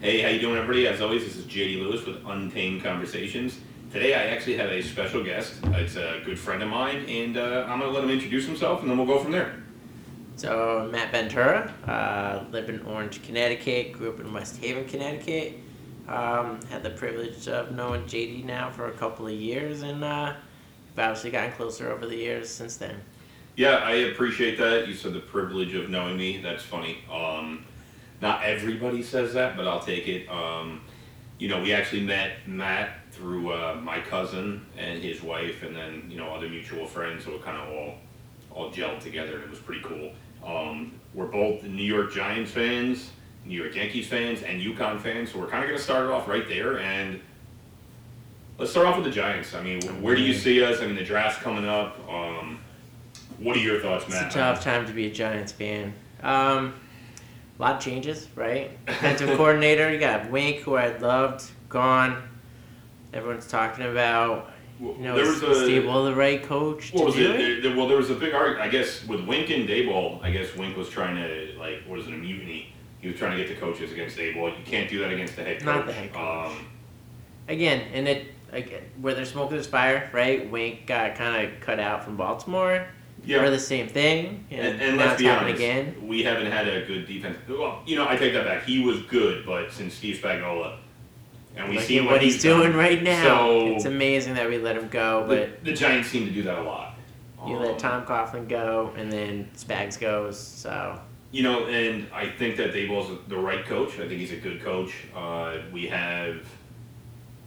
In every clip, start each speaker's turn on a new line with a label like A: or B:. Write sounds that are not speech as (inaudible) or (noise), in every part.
A: Hey, how you doing, everybody? As always, this is JD Lewis with Untamed Conversations. Today, I actually have a special guest. It's a good friend of mine, and uh, I'm going to let him introduce himself, and then we'll go from there.
B: So Matt Ventura, uh, live in Orange, Connecticut. Grew up in West Haven, Connecticut. Um, had the privilege of knowing JD now for a couple of years, and uh, we've obviously gotten closer over the years since then.
A: Yeah, I appreciate that. You said the privilege of knowing me. That's funny. Um, not everybody says that, but I'll take it. Um, you know, we actually met Matt through uh, my cousin and his wife, and then you know other mutual friends. So it kind of all all gelled together, and it was pretty cool. Um, we're both New York Giants fans, New York Yankees fans, and UConn fans. So we're kind of going to start it off right there, and let's start off with the Giants. I mean, where do you see us? I mean, the draft's coming up. Um, what are your thoughts, Matt?
B: It's a tough time to be a Giants fan. Um, a lot of changes, right? (laughs) Defensive coordinator, you got Wink, who I loved, gone. Everyone's talking about. You know,
A: there
B: is,
A: was
B: is
A: a-
B: Daboll the right coach to
A: What was
B: do
A: it?
B: it?
A: There- there- well, there was a big argument. I guess with Wink and Daboll, I guess Wink was trying to like, what is it, a mutiny? He was trying to get the coaches against Daboll. You can't do that against the head coach.
B: Not the head coach.
A: Um,
B: Again, and it again, where there's smoke, there's fire, right? Wink got kind of cut out from Baltimore.
A: Yeah.
B: We're the same thing, and,
A: and, and let's be honest,
B: again.
A: we haven't had a good defense. Well, you know, I take that back. He was good, but since Steve Spagnuolo, and we see what,
B: what he's doing
A: done.
B: right now.
A: So
B: it's amazing that we let him go,
A: the,
B: but
A: the Giants seem to do that a lot.
B: you
A: Um,
B: let Tom Coughlin go, and then Spags goes. So
A: You know, and I think that Daboll's the right coach. I think he's a good coach. Uh, we have.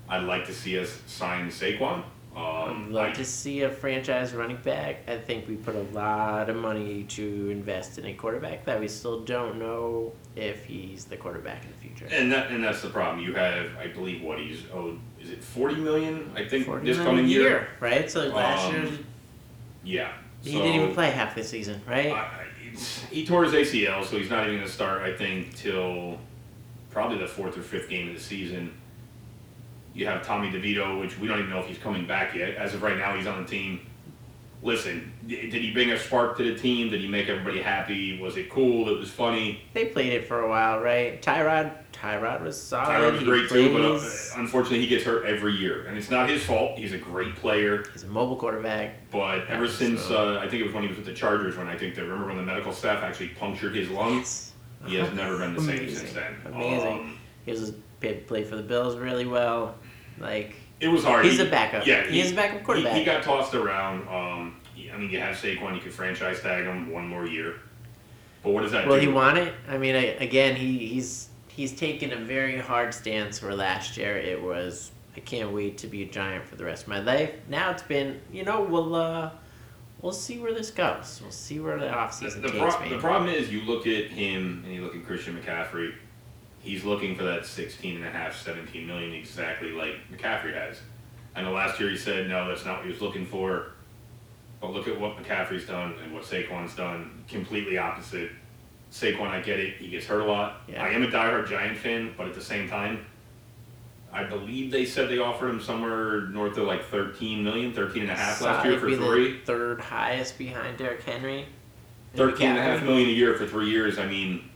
A: I'd like to see us sign Saquon.
B: I'd
A: Um,
B: love
A: I-
B: to see a franchise running back. I think we put a lot of money to invest in a quarterback that we still don't know if he's the quarterback in the future.
A: and that and that's the problem. You have, I believe, what he's owed. Is it forty million? I think this coming
B: a
A: year.
B: right? So last
A: Um,
B: year
A: Yeah.
B: he
A: So,
B: didn't even play half the season, right?
A: I, I- he tore his ACL, so he's not even going to start. I think till probably the fourth or fifth game of the season. You have Tommy DeVito, which we don't even know if he's coming back yet. As of right now, he's on the team. Listen, did he bring a spark to the team? Did he make everybody happy? Was it cool? It was funny.
B: They played it for a while, right? Tyrod, Tyrod was solid.
A: Tyrod was
B: He
A: great too, but uh, unfortunately, he gets hurt every year, and it's not his fault. He's a great player,
B: he's a mobile quarterback.
A: but ever
B: Yeah,
A: since
B: so-
A: uh, I think it was when he was with the Chargers, when I think they remember when the medical staff actually punctured his lungs.
B: Yes.
A: He has never been the same
B: Amazing.
A: since then.
B: Amazing.
A: Um,
B: He was played for the Bills really well. Like
A: it was hard.
B: he's
A: He-
B: a backup.
A: Yeah,
B: he's a backup quarterback.
A: He, he got tossed around. Um, I mean, you have Saquon. You could franchise tag him one more year. But what does that
B: Will
A: do?
B: he want it? I mean, I, again, he, he's he's taken a very hard stance. Where last year it was, I can't wait to be a giant for the rest of my life. Now it's been, you know, we'll uh, we'll see where this goes. We'll see where the
A: the,
B: offseason
A: the,
B: takes
A: pro-
B: me.
A: the problem is you look at him and you look at Christian McCaffrey. He's looking for that 16 and a half, 17 million exactly like McCaffrey has. I know last year he said no, that's not what he was looking for. But look at what McCaffrey's done and what Saquon's done. Completely opposite. Saquon, I get it. He gets hurt a lot.
B: Yeah.
A: I am a diehard Giant fan, but at the same time, I believe they said they offered him somewhere north of like 13 million, 13 and a half last year for three.
B: the third highest behind Derrick Henry. And
A: 13 and a half million a year for three years. I mean,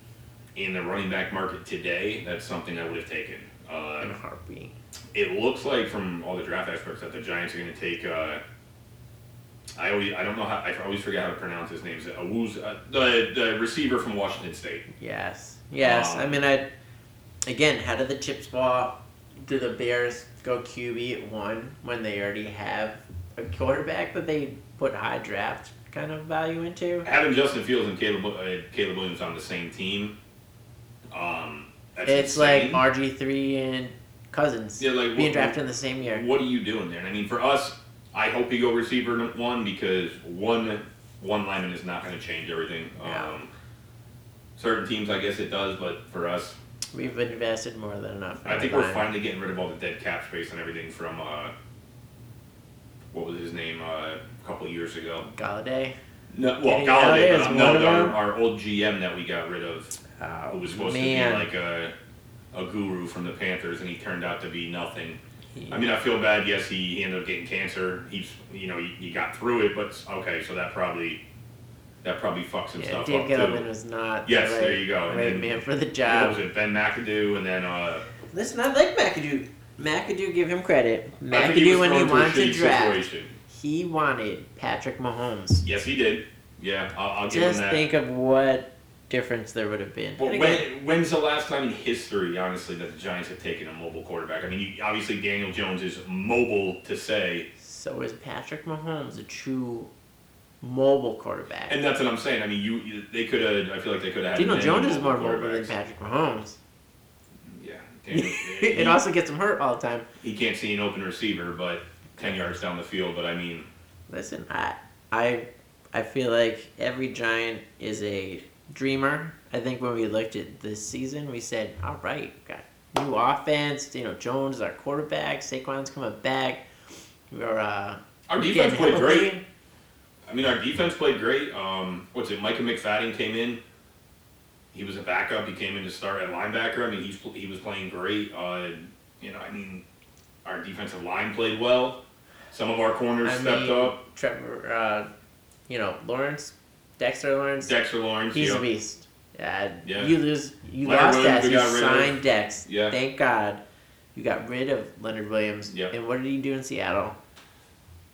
A: in the running back market today, that's something I would have taken.
B: in
A: Uh,
B: a heartbeat.
A: it looks like from all the draft experts that the Giants are going to take. Uh, I always, I don't know how, I always forget how to pronounce his name. Is it Awuz, uh, the the receiver from Washington State.
B: Yes, yes. I
A: Um,
B: mean, I again, how did the chips fall? Do the Bears go QB at one when they already have a quarterback that they put high draft kind of value into?
A: Having Justin Fields and Caleb uh, Caleb Williams on the same team, um,
B: it's
A: insane.
B: like RG three and Cousins
A: Yeah, like,
B: being
A: what-
B: drafted in the same year.
A: What are you doing there? And I mean, for us, I hope you go receiver one because one one lineman is not going to change everything.
B: Yeah.
A: Um, certain teams, I guess it does, but for us,
B: We've invested more than enough.
A: I think we're
B: line.
A: finally getting rid of all the dead cap space and everything from uh, what was his name uh, a couple years ago.
B: Golladay.
A: No, well, Golladay,
B: Golladay
A: but
B: is one
A: no,
B: of
A: our, our old GM that we got rid of,
B: Oh,
A: who was supposed
B: man.
A: to be like a a guru from the Panthers, and he turned out to be nothing.
B: He-
A: I mean, I feel bad. Yes, he, he ended up getting cancer. He's, you know, he, he got through it, but okay, so that probably that probably fucks some
B: Yeah,
A: stuff
B: Dave
A: up
B: Gettleman
A: too.
B: was not
A: Yes,
B: the right,
A: there you go. And
B: right
A: then-
B: man for the
A: What
B: job.
A: was it? Ben McAdoo, and then uh,
B: Listen, I like McAdoo. McAdoo, give him credit.
A: I think he
B: McAdoo, when he
A: thrown into a
B: wanted to draft,
A: situation.
B: he wanted Patrick Mahomes.
A: Yes, he did. Yeah, I'll, I'll give him that.
B: Just
A: that.
B: think of what difference there would have been.
A: But when, when's the last time in history, honestly, that the Giants have taken a mobile quarterback? I mean, you, obviously Daniel Jones is mobile to say,
B: so is Patrick Mahomes a true mobile quarterback?
A: and that's what I'm saying. I mean, you, you they could have. I feel like they could have.
B: Daniel
A: many
B: Jones is more
A: mobile
B: mobile than. Patrick Mahomes.
A: Yeah, Daniel, (laughs)
B: it
A: he,
B: also gets him hurt all the time.
A: he can't see an open receiver, but ten yards down the field. But I mean,
B: Listen, I, I, I feel like every Giant is a dreamer. I think when we looked at this season, we said, "All right, got new offense. You know, Jones is our quarterback. Saquon's coming back. We're uh,
A: our
B: we're
A: defense played
B: healthy."
A: great. I mean, our defense played great. Um, what's it? Micah McFadden came in. He was a backup. He came in to start at linebacker. I mean, he's he was playing great. Uh, you know, I mean, our defensive line played well. Some of our corners
B: I
A: stepped
B: mean,
A: up.
B: Trevor, uh, you know, Lawrence, Dexter Lawrence.
A: Dexter Lawrence.
B: He's
A: yep.
B: a beast. Yeah,
A: Yeah.
B: you lose. You
A: Leonard
B: lost
A: Williams
B: that. You signed Dex.
A: Yeah.
B: Thank God. You got rid of Leonard Williams.
A: Yeah.
B: And what did he do in Seattle?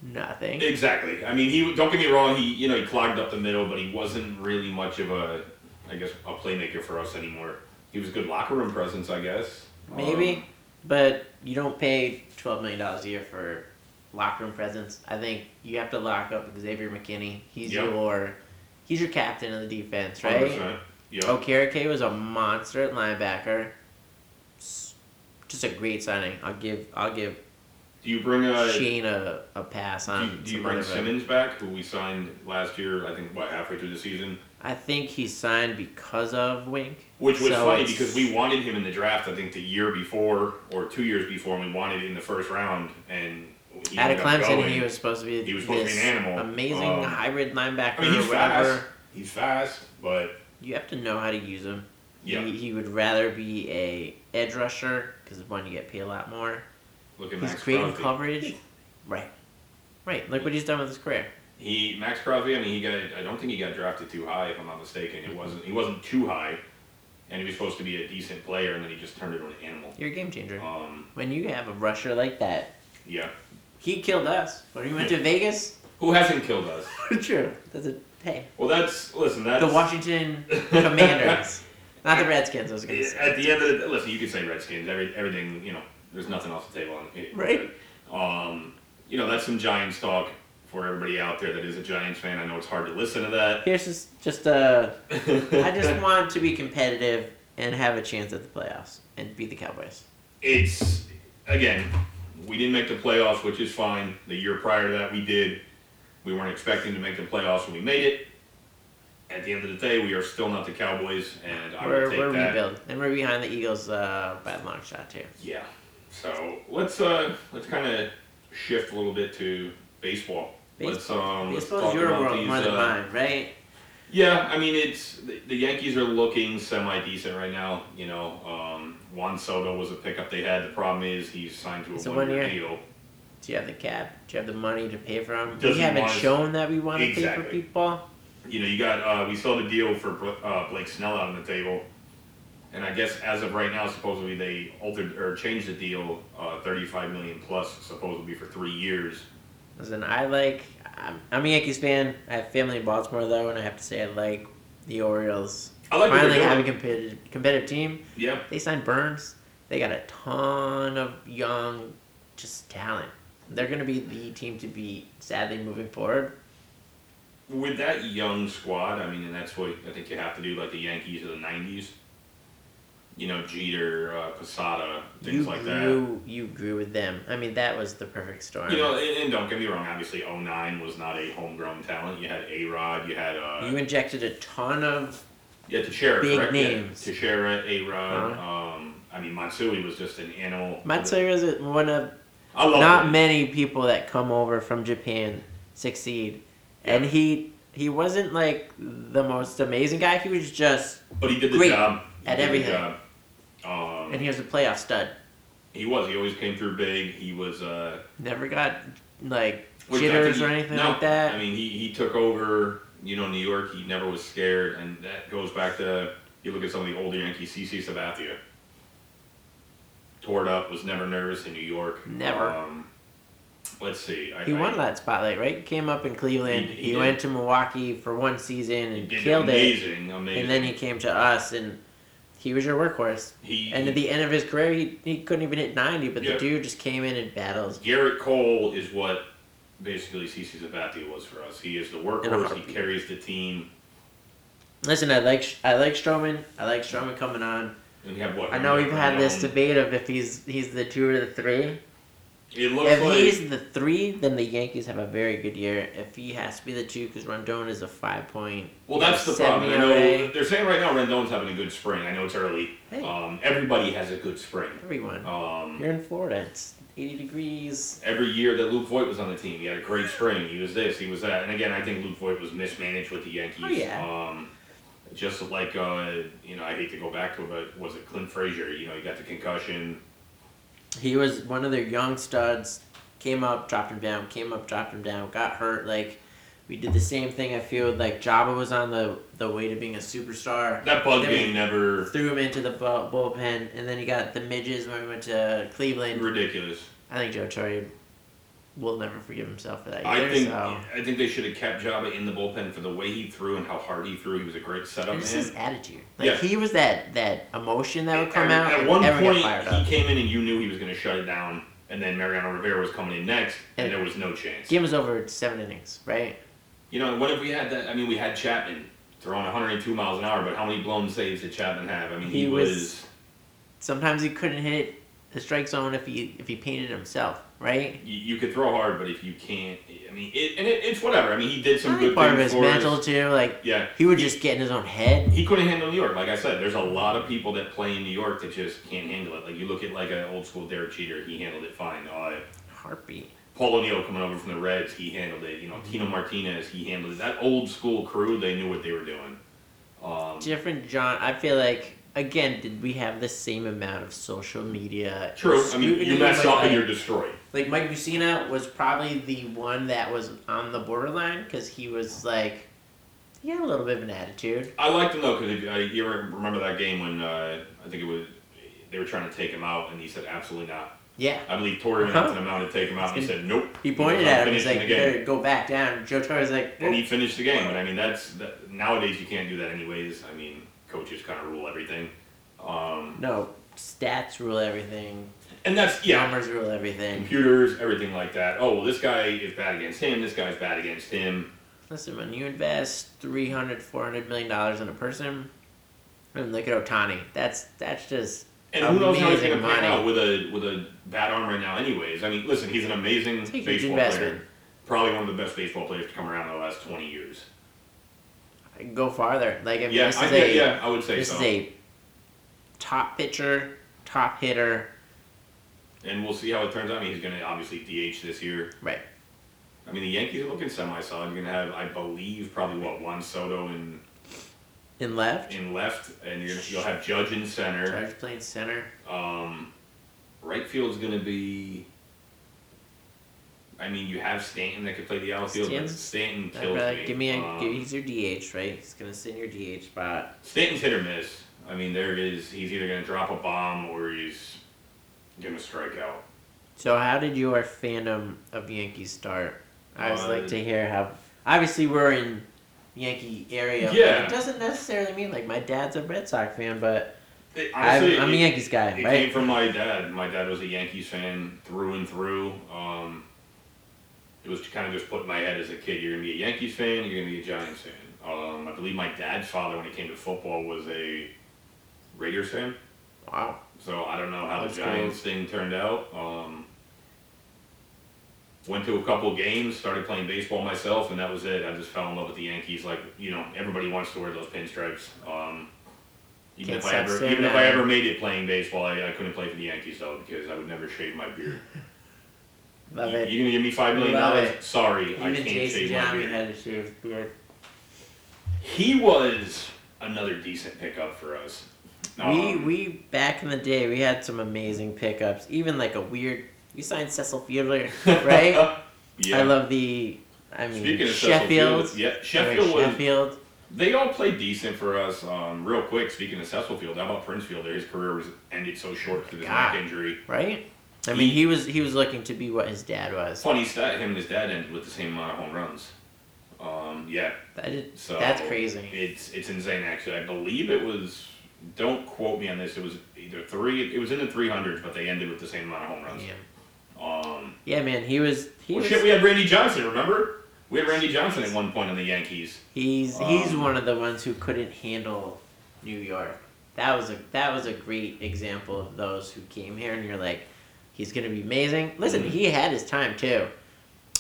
B: Nothing.
A: Exactly. I mean, he don't get me wrong. He you know he clogged up the middle, but he wasn't really much of a, I guess, a playmaker for us anymore. He was a good locker room presence, I guess.
B: Maybe,
A: Um,
B: but you don't pay twelve million dollars a year for locker room presence. I think you have to lock up Xavier McKinney. He's
A: Yep.
B: your he's your captain of the defense, oh, right?
A: 100%. Yep.
B: Okereke was a monster at linebacker. Just a great signing. I'll give I'll give
A: Do you bring a?
B: Shane a, a pass
A: Do
B: on.
A: you, do you bring Simmons back, who we signed last year? I think what halfway through the season,
B: I think he signed because of Wink.
A: which was
B: So
A: funny
B: it's-
A: because we wanted him in the draft. I think the year before or two years before, and we wanted in the first round, and he
B: Out of Clemson,
A: going.
B: he was supposed to be
A: He was supposed to be
B: this
A: an animal.
B: amazing
A: Um,
B: hybrid linebacker
A: I mean, he's
B: or whatever.
A: fast. He's fast, but
B: You have to know how to use him.
A: yeah.
B: He, he would rather be a edge rusher because one you get paid a lot more.
A: Look at
B: He's
A: Maxx
B: great in
A: Crosby.
B: coverage. Right. Right. Look what he's done with his career.
A: He Maxx Crosby. I mean, he got. I don't think he got drafted too high, if I'm not mistaken. It wasn't. He wasn't too high, and he was supposed to be a decent player, and then he just turned into an animal.
B: You're a game changer.
A: Um,
B: When you have a rusher like that,
A: yeah.
B: He killed us. When we went to Vegas,
A: Who hasn't killed us? (laughs)
B: true. That's a hey.
A: Well, that's listen. That's
B: The Washington Commanders, (laughs) not the Redskins. I was gonna say.
A: At the end of the listen, you can say Redskins. Every everything you know. There's nothing off the table on it.
B: Right.
A: Um, you know that's some Giants talk for everybody out there that is a Giants fan. I know it's hard to listen to that.
B: Here's just just uh, (laughs) I just want to be competitive and have a chance at the playoffs and beat the Cowboys.
A: it's again, we didn't make the playoffs, which is fine. The year prior to that, we did. We weren't expecting to make the playoffs, and we made it. At the end of the day, we are still not the Cowboys, and I
B: We're
A: will take
B: we're
A: that.
B: rebuild and we're behind the Eagles uh, by a long shot too.
A: Yeah. So let's uh let's kind of shift a little bit to baseball.
B: Base-
A: let's um let's talk
B: your
A: about
B: world
A: these.
B: more than
A: uh,
B: mine, right?
A: Yeah, I mean it's the, the Yankees are looking semi decent right now. You know, um, Juan Soto was a pickup they had. The problem is he's signed to a
B: It's a
A: one
B: one-year.
A: deal.
B: Do you have the cap? Do you have the money to pay for?
A: Doesn't
B: we haven't
A: want us-
B: shown that we want to pay for
A: Exactly.
B: people.
A: You know, you got uh, we saw the deal for Bl- uh, Blake Snell out on the table, and I guess as of right now, supposedly they altered or changed the deal, uh, thirty five million plus, supposedly for three years.
B: Listen, I like. I'm, I'm a Yankees fan. I have family in Baltimore though, and I have to say I like the Orioles.
A: I like
B: Finally have a competitive competitive team.
A: Yeah,
B: They signed Burnes. They got a ton of young, just talent. They're going to be the team to beat. Sadly, moving forward.
A: with that young squad, I mean, and that's what I think you have to do, like the Yankees of the '90s. You know, Jeter, uh, Posada, things
B: you
A: like that.
B: grew. You grew with them. I mean, that was the perfect storm.
A: You know, and, and don't get me wrong. Obviously, 09 was not a homegrown talent. You had A Rod, you had uh,
B: you injected a ton of.
A: Had Teixeira,
B: big
A: correct?
B: names.
A: Yeah, Teixeira, A Rod.
B: Uh-huh.
A: Um, I mean, Matsui was just an animal.
B: Matsui was a- one of not
A: him.
B: many people that come over from Japan succeed, and he he wasn't like the most amazing guy. He was just,
A: but he did the
B: great
A: job. He
B: at everything.
A: job. Um,
B: and he was a playoff stud.
A: he was. He always came through big. He was. Uh,
B: Never got like jitters or anything
A: no,
B: like that.
A: I mean, he, he took over You know, New York, he never was scared, and that goes back to you look at some of the older Yankees, CC Sabathia. Tore it up, was never nervous in New York.
B: Never.
A: Um, let's see. I,
B: He
A: I,
B: won that spotlight, right? Came up in Cleveland.
A: He-
B: He,
A: he
B: went to Milwaukee for one season and killed it.
A: amazing, amazing.
B: And then he came to us, and he was your workhorse.
A: he,
B: And at the end of his career, he, he couldn't even hit 90, but
A: Yeah.
B: the dude just came in and battles.
A: Gerrit Cole is what basically CC Sabathia was for us. He is the workhorse. He carries the team.
B: Listen, I like I like Stroman. I like Stroman coming on.
A: And we have what?
B: I know we've had this debate of if he's he's the two or the three.
A: It looks
B: If
A: like
B: he's the three, then the Yankees have a very good year. If he has to be the two, because Rodón is a five point.
A: Well, that's the problem. I know they're saying right now Rendon's having a good spring. I know it's early.
B: Hey.
A: Um, everybody has a good spring.
B: Everyone,
A: Um,
B: you're in Florida. It's eighty degrees.
A: every year that Luke Voit was on the team, he had a great spring. He was this, he was that. And again, I think Luke Voit was mismanaged with the Yankees.
B: Oh, yeah.
A: Um, just like uh, you know, I hate to go back to it, but was it Clint Frazier? You know, he got the concussion.
B: He was one of their young studs. Came up, dropped him down. Came up, dropped him down. Got hurt. Like we did the same thing. I feel like Joba was on the the way to being a superstar.
A: That bug
B: Then
A: game never
B: Threw him into the bullpen, and then he got the midges when we went to Cleveland.
A: ridiculous.
B: I think Joe Torre will never forgive himself for that.
A: I think
B: so.
A: I think they should have kept Joba in the bullpen for the way he threw and how hard he threw. He was a great setup
B: just
A: man.
B: his attitude. Like
A: Yeah.
B: he was that that emotion that would come out
A: At one point, he
B: up.
A: came in and you knew he was going to shut it down, and then Mariano Rivera was coming in next, and,
B: And-
A: there was no chance.
B: Game was over at seven innings, right?
A: You know, what if we had that? I mean, we had Chapman throwing 102 miles an hour, but how many blown saves did Chapman have? I mean, he,
B: He
A: was,
B: was- Sometimes he couldn't hit the strike zone if he if he painted himself, right?
A: You, you could throw hard, but if you can't, I mean, it, and it, it's whatever. I mean, he did some
B: I
A: good
B: part of his
A: for
B: mental
A: us.
B: too. Like
A: Yeah,
B: he would just get in his own head.
A: he couldn't handle New York. Like I said, there's a lot of people that play in New York that just can't handle it. Like you look at like an old school Derek Jeter, he handled it fine. Uh,
B: Heartbeat.
A: Paul O'Neill coming over from the Reds, he handled it. You know, Tino Martinez, he handled it. That old school crew, they knew what they were doing. Um,
B: Different John. I feel like again, did we have the same amount of social media?
A: true. I mean, you mess
B: with,
A: up and you're destroyed.
B: Like Mike Mussina was probably the one that was on the borderline because he was like, he had a little bit of an attitude.
A: I liked him though because uh, you ever remember that game when uh, I think it was they were trying to take him out and he said absolutely not.
B: Yeah,
A: I believe Torre went out to the mound to take him out and he said nope.
B: he pointed at him. And
A: he's
B: like,
A: the
B: "You better go back down." Joe Torre's like,
A: and he finished the game. But I mean, that's that, nowadays you can't do that anyways. I mean, coaches kind of rule everything. Um,
B: "No, stats rule everything.
A: and that's yeah,
B: Numbers rule everything."
A: computers, everything like that. Oh, well, this guy is bad against him. This guy's bad against him.
B: Listen, when you invest 300 400 million dollars in a person, and look at Ohtani, that's that's just
A: And who knows how he's going to pan
B: money.
A: out with a with a bad arm right now. Anyways, I mean, listen, he's an amazing
B: It's a huge
A: baseball
B: investment.
A: player. Probably one of the best baseball players to come around in the last twenty years.
B: Go farther. Like I mean,
A: Yeah,
B: this
A: I
B: is a
A: yeah, I would say
B: this
A: so.
B: is a top pitcher, top hitter.
A: and we'll see how it turns out. I mean, he's going to obviously DH this year.
B: Right.
A: I mean, the Yankees are looking semi-solid. You're going to have, I believe, probably what Juan Soto in
B: In left,
A: in left, and you're, you'll have Judge in center.
B: Judge playing center.
A: Um, right field's going to be. I mean, you have Stanton that could play the outfield, but Stanton kills
B: rather-
A: me.
B: give me a
A: Um,
B: give, he's your DH, right? He's gonna sit in your DH spot.
A: Stanton's hit or miss. I mean, there is. He's either going to drop a bomb or he's going to strike out.
B: So how did your fandom of Yankees start? I always
A: Uh,
B: like to hear how. Obviously, we're in Yankee area. but
A: Yeah.
B: It doesn't necessarily mean like my dad's a Red Sox fan, but
A: It-
B: I'm, I'm a Yankees guy,
A: It came from my dad. My dad was a Yankees fan through and through. Um, it was kind of just put in my head as a kid, you're gonna be a Yankees fan, you're gonna be a Giants fan. Um, I believe my dad's father, when it came to football, was a Raiders fan.
B: Wow.
A: So I don't know how
B: That's
A: the Giants thing turned out. Um, went to a couple games, started playing baseball myself, and that was it. I just fell in love with the Yankees. Like you know, everybody wants to wear those pinstripes. Um, even
B: Can't
A: if I ever, even if. I ever made it playing baseball, I, I couldn't play for the Yankees though because I would never shave my beard. (laughs)
B: Love
A: you,
B: it.
A: you gonna give me five million
B: Love
A: dollars?
B: it.
A: Sorry, I
B: Even
A: can't
B: Jason
A: shave my
B: Johnson
A: beard.
B: had to shave his beard.
A: He was another decent pickup for us.
B: we
A: Um,
B: we back in the day we had some amazing pickups. Even like a weird. We signed Cecil Fielder, (laughs) right?
A: yeah.
B: I love the I mean,
A: Speaking of
B: Sheffield.
A: Cecil Field, yeah,
B: Eric
A: Sheffield was.
B: Sheffield.
A: They all played decent for us. Um, real quick, speaking of Cecil Field, how about Prince Fielder? His career was ended so short through this
B: God.
A: neck injury.
B: right? I mean, he was he was looking to be what his dad was.
A: Funny stat: him and his dad ended with the same amount of home runs. Um, yeah,
B: That is,
A: so
B: that's crazy.
A: It's it's insane. Actually, I believe it was. Don't quote me on this. It was either three. It was in the three hundreds, but they ended with the same amount of home runs.
B: Yeah.
A: Um,
B: yeah, man, he was he
A: well,
B: was
A: shit, we had Randy Johnson. Remember? We had Randy Johnson at one point on the Yankees.
B: he's he's
A: um,
B: one of the ones who couldn't handle New York. That was a that was a great example of those who came here and you're like, he's gonna be amazing. Listen,
A: Mhm.
B: he had his time too.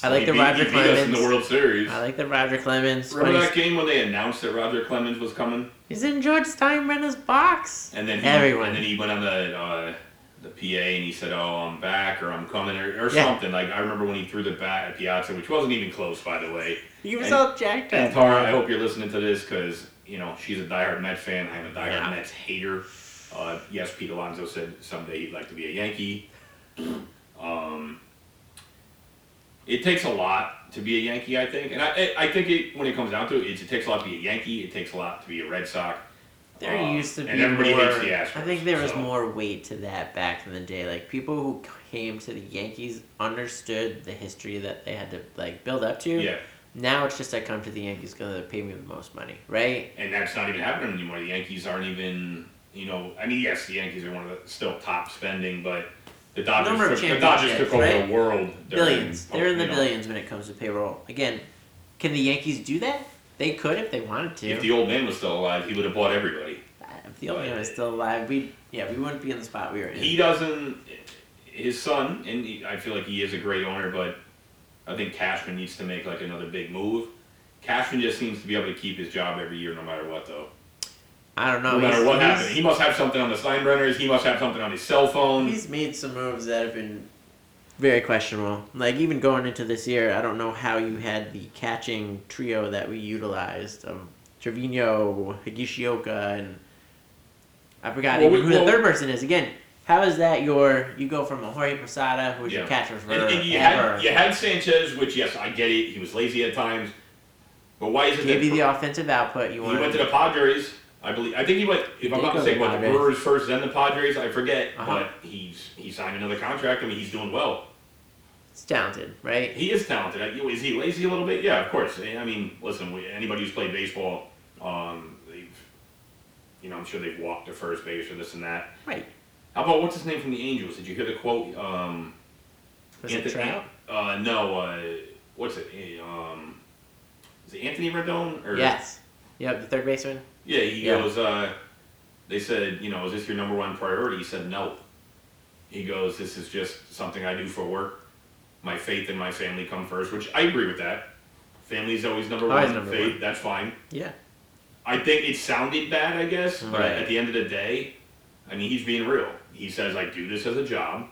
B: I like
A: He
B: the
A: beat-
B: Roger
A: us in the
B: Clemens.
A: World Series.
B: I like the Roger Clemens.
A: Remember that game when they announced that Roger Clemens was coming,
B: he's in George Steinbrenner's box.
A: and then he,
B: Everyone.
A: and then he went on the uh, the PA and he said, "Oh, I'm back," or "I'm coming," or, or
B: Yeah.
A: something. Like I remember when he threw the bat at Piazza, which wasn't even close, by the way.
B: He was
A: And-
B: all jacked up. And.
A: Tara, I hope you're listening to this because you know she's a diehard Mets fan. I'm a diehard
B: Yeah.
A: Mets hater. Uh, yes, Pete Alonso said someday he'd like to be a Yankee. Um, it takes a lot to be a Yankee, I think, and I, I- think it when it comes down to it, it's, it takes a lot to be a Yankee. It takes a lot to be a Red Sox.
B: There
A: Uh,
B: used to be
A: and everybody
B: more.
A: hates the Astros,
B: I think there was
A: so-
B: more weight to that back in the day. Like people who came to the Yankees understood the history that they had to like build up to.
A: Yeah,
B: Now it's just I come to the Yankees because they pay me the most money, right?
A: and that's not even happening anymore. The Yankees aren't even, you know, I mean, yes, the Yankees are one of the still top spending, but the Dodgers,
B: Number of
A: took, the Dodgers took over
B: right?
A: the world.
B: Billions. They're in the
A: you know,
B: billions when it comes to payroll. Again, can the Yankees do that? They could if they wanted to.
A: If the old man was still alive, he would have bought everybody.
B: If the old man was still alive, we yeah we wouldn't be in the spot we were in.
A: He doesn't. His son, and he, I feel like he is a great owner, but I think Cashman needs to make like another big move. Cashman just seems to be able to keep his job every year, no matter what, though.
B: I don't know.
A: no matter
B: he's-
A: what happened, he must have something on the Steinbrenners. He must have something on his cell phone.
B: He's made some moves that have been very questionable. Like even going into this year, I don't know how you had the catching trio that we utilized of Trevino, Higashioka, and I forgot
A: Well,
B: even
A: we-
B: who the third person is. Again, how is that your? You go from a Jorge Posada, who's your
A: Yeah.
B: catcher for
A: And, and you
B: ever,
A: had you had Sanchez, which yes, I get it. He was lazy at times, but why is it
B: Maybe the offensive output you
A: he went to the Padres? I believe. I think he went. If I'm not
B: go to
A: mistaken, what the
B: Padres.
A: Brewers first, then the Padres. I forget,
B: Uh-huh.
A: but he's he signed another contract. I mean, he's doing well.
B: It's talented, right?
A: He is talented. Is he lazy a little bit? Yeah, of course. I mean, listen, we- anybody who's played baseball, um, they've, you know, I'm sure they've walked to first base or this and that.
B: Right.
A: How about what's his name from the Angels? Did you hear the quote? Um,
B: Was it
A: Anthony-
B: Trout?
A: Uh, no. Uh, what's it? Eh, Um, is it Anthony Rendon? Or
B: Yes. Yep, the third baseman.
A: Yeah, he
B: Yeah.
A: goes. Uh, they said, you know, is this your number one priority? He said, no. He goes, this is just something I do for work. My faith and my family come first, which I agree with that. Family's always number
B: Always
A: one.
B: number
A: faith,
B: one.
A: that's fine.
B: Yeah.
A: I think it sounded bad, I guess, but
B: Right.
A: at the end of the day, I mean, he's being real. He says, I do this as a job.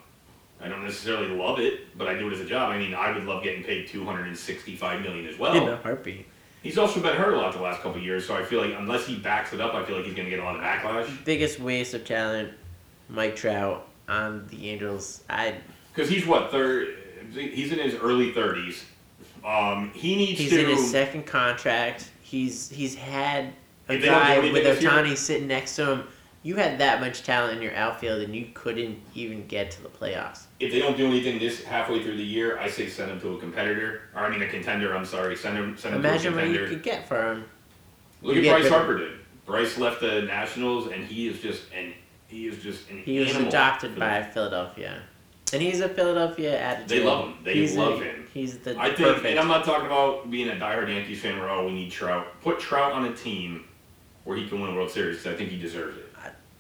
A: I don't necessarily love it, but I do it as a job. I mean, I would love getting paid two hundred and sixty-five million as well.
B: In a heartbeat.
A: He's also been hurt a lot the last couple of years, so I feel like unless he backs it up, I feel like he's going to get a lot of backlash.
B: Biggest waste of talent, Mike Trout on the Angels. I
A: Because he's what third? He's in his early thirties. Um, he needs
B: he's
A: to.
B: in his second contract. He's he's had a
A: If they don't do
B: guy with Ohtani sitting next to him. You had that much talent in your outfield, and you couldn't even get to the playoffs.
A: if they don't do anything this halfway through the year, I say send him to a competitor. Or I mean a contender. I'm sorry. Send him. Send him
B: Imagine
A: to a
B: what you
A: contender.
B: could get for him.
A: Look
B: you
A: at Bryce Harper did. Bryce left the Nationals, and he is just and he is just an
B: He was adopted by. Philadelphia, and he's a Philadelphia attitude.
A: They love him. They
B: he's
A: love
B: a-
A: him.
B: He's the
A: I think,
B: perfect.
A: and I'm not talking about being a diehard Yankees fan where oh we need Trout. Put Trout on a team where he can win a World Series. 'cause I think he deserves it.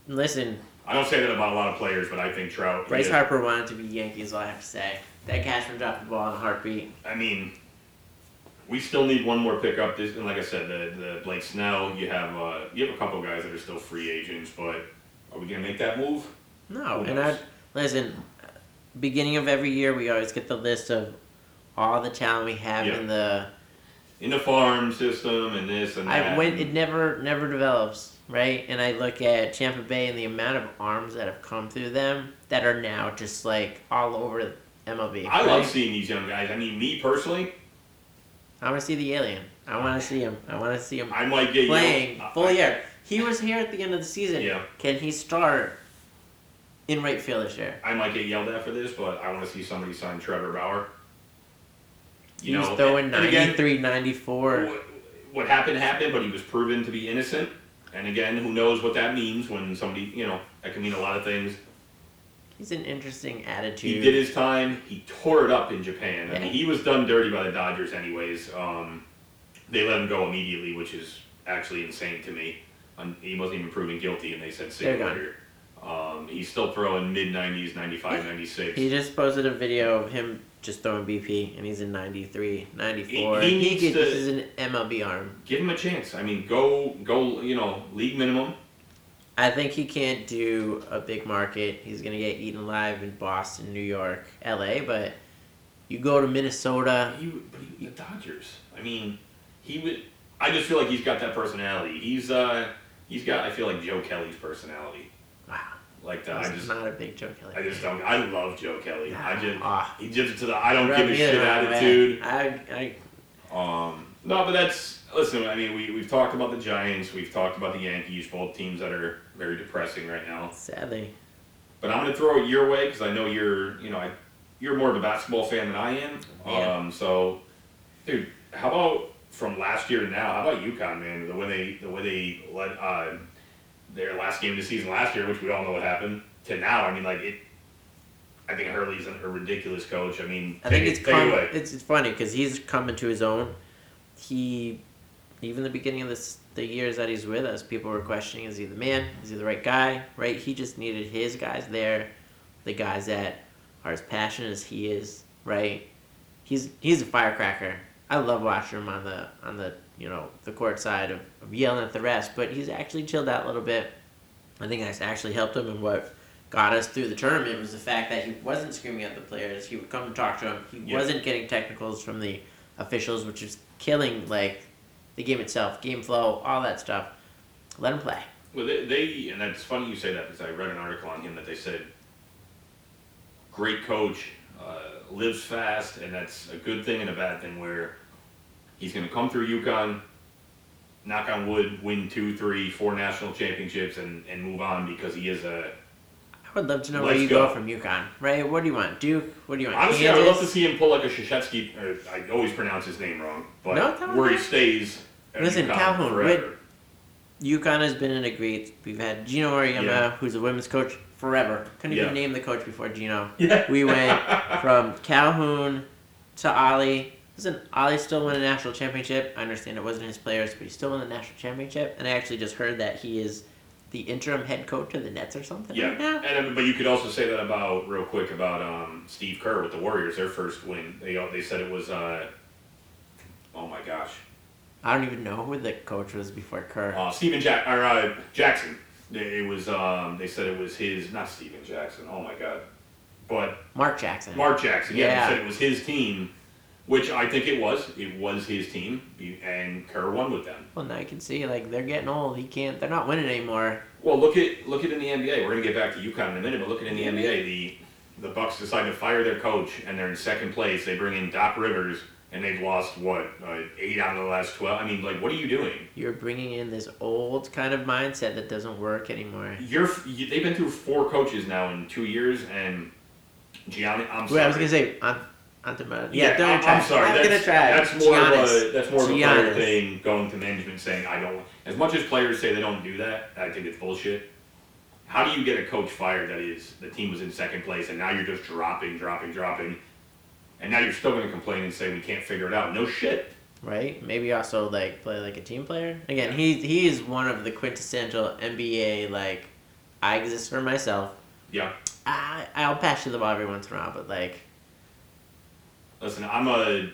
B: Listen,
A: I don't say that about a lot of players, but I think Trout.
B: Bryce Harper wanted to be Yankees. All I have to say. That Cashman dropped the ball in a heartbeat.
A: I mean, we still need one more pickup. This, and like I said, the the Blake Snell. You have uh, you have a couple guys that are still free agents, but are we gonna make that move?
B: No,
A: Who
B: and I listen. Beginning of every year, we always get the list of all the talent we have
A: Yeah.
B: in the.
A: In the farm system and this and that.
B: I when it never never develops right, and I look at Tampa Bay and the amount of arms that have come through them that are now just like all over MLB.
A: I
B: right?
A: love seeing these young guys. I mean, me personally,
B: I want to see the alien. I want to see him. I want to see him
A: I might get
B: playing
A: yelled-
B: full
A: I-
B: year. He was here at the end of the season.
A: Yeah.
B: Can he start in right field this year?
A: I might get yelled at for this, but I want to see somebody sign Trevor Bauer.
B: He
A: You
B: was
A: know,
B: throwing
A: and again,
B: 93, 94.
A: what, what happened happened, but he was proven to be innocent. And again, who knows what that means when somebody, you know, that can mean a lot of things.
B: He's an interesting attitude.
A: He did his time. He tore it up in Japan. I mean, he was done dirty by the Dodgers, anyways. Um, they let him go immediately, which is actually insane to me. He wasn't even proven guilty, and they said see you later. Um, he's still throwing mid 90s, 95, 96.
B: He just posted a video of him just throwing BP, and he's in 93, 94.
A: He- he needs
B: could,
A: to-
B: this is an MLB arm.
A: Give him a chance. I mean, go, go. You know, league minimum.
B: I think he can't do a big market. He's gonna get eaten alive in Boston, New York, LA. But you go to Minnesota.
A: He, but he, the Dodgers. I mean, he would. I just feel like he's got that personality. He's uh, he's got. I feel like Joe Kelly's personality.
B: Wow,
A: Like that. I just,
B: not a big Joe Kelly.
A: I just don't. I love Joe Kelly. I just,
B: Ah.
A: he gives it to the. I don't give a shit
B: the wrong way.
A: attitude.
B: I, I,
A: Um, no, but that's listen. I mean, we we've talked about the Giants. We've talked about the Yankees. Both teams that are very depressing right now.
B: sadly,
A: But I'm gonna throw it your way because I know you're, you know, I, you're more of a basketball fan than I am.
B: Yeah.
A: Um, so, dude, how about from last year to now? How about UConn, man? The way they, the way they led uh, their last game of the season last year, which we all know what happened, to now. I mean, like it. I think Hurley's a ridiculous coach. I mean,
B: I think it's
A: it, it
B: come, it's it's funny because he's coming to his own. He, even the beginning of this the years that he's with us, people were questioning: Is he the man? Is he the right guy? Right? He just needed his guys there, the guys that are as passionate as he is. Right? He's he's a firecracker. I love watching him on the on the you know the court side of yelling at the rest, but he's actually chilled out a little bit. I think that's actually helped him, and what got us through the tournament was the fact that he wasn't screaming at the players. He would come and talk to them. He
A: Yeah.
B: wasn't getting technicals from the officials, which is killing like the game itself, game flow, all that stuff. Let him play.
A: Well, they, they and that's funny you say that because I read an article on him that they said great coach, uh, lives fast, and that's a good thing and a bad thing. Where he's going to come through UConn, knock on wood, win two, three, four national championships, and, and move on because he is a.
B: I would love to know where you go.
A: go.
B: from UConn, right? What do you want? Duke? What do you want?
A: Honestly, I would love to see him pull like a. Or I always pronounce his name wrong, but
B: No,
A: where he stays.
B: Listen,
A: UConn
B: Calhoun,
A: forever.
B: UConn has been in a great. We've had Geno Auriemma,
A: Yeah.
B: who's a women's coach forever. Couldn't
A: Yeah.
B: even name the coach before Geno.
A: Yeah.
B: We went (laughs) from Calhoun to Ollie. Listen, Ollie still won a national championship. I understand it wasn't his players, but he still won the national championship. And I actually just heard that he is the interim head coach of the Nets or something
A: Yeah,
B: right
A: and um, but you could also say that about real quick about um, Steve Kerr with the Warriors. Their first win, they they said it was. Uh, oh my gosh,
B: I don't even know who the coach was before Kerr.
A: uh, Steven Jack or uh, Jackson. It was. Um, they said it was his, not Steven Jackson. Oh my god, but
B: Mark Jackson.
A: Mark Jackson. Yeah,
B: Yeah.
A: they said it was his team, which I think it was. It was his team, and Kerr won with them.
B: well, now you can see like they're getting old. He can't. They're not winning anymore.
A: Well, look at look at in the NBA. We're gonna get back to UConn in a minute, but look at in the NBA. The the Bucks decide to fire their coach, and they're in second place. They bring in Doc Rivers, and they've lost what uh, eight out of the last twelve. I mean, like, what are you doing?
B: You're bringing in this old kind of mindset that doesn't work anymore.
A: You're you, they've been through four coaches now in two years, and Gianni. I'm sorry.
B: Wait, I was gonna say Antetokounmpo. Yeah, don't try.
A: I'm sorry.
B: I'm
A: that's,
B: gonna try.
A: That's more of a that's more of a player
B: Giannis.
A: thing going to management saying I don't. As much as players say they don't do that, I think it's bullshit. How do you get a coach fired that is the team was in second place and now you're just dropping, dropping, dropping, and now you're still going to complain and say we can't figure it out? No shit.
B: right? Maybe also like play like a team player. Again, he he is one of the quintessential NBA like I exist for myself.
A: Yeah.
B: I I'll pass you the ball every once in a while, but like
A: Listen, I'm a.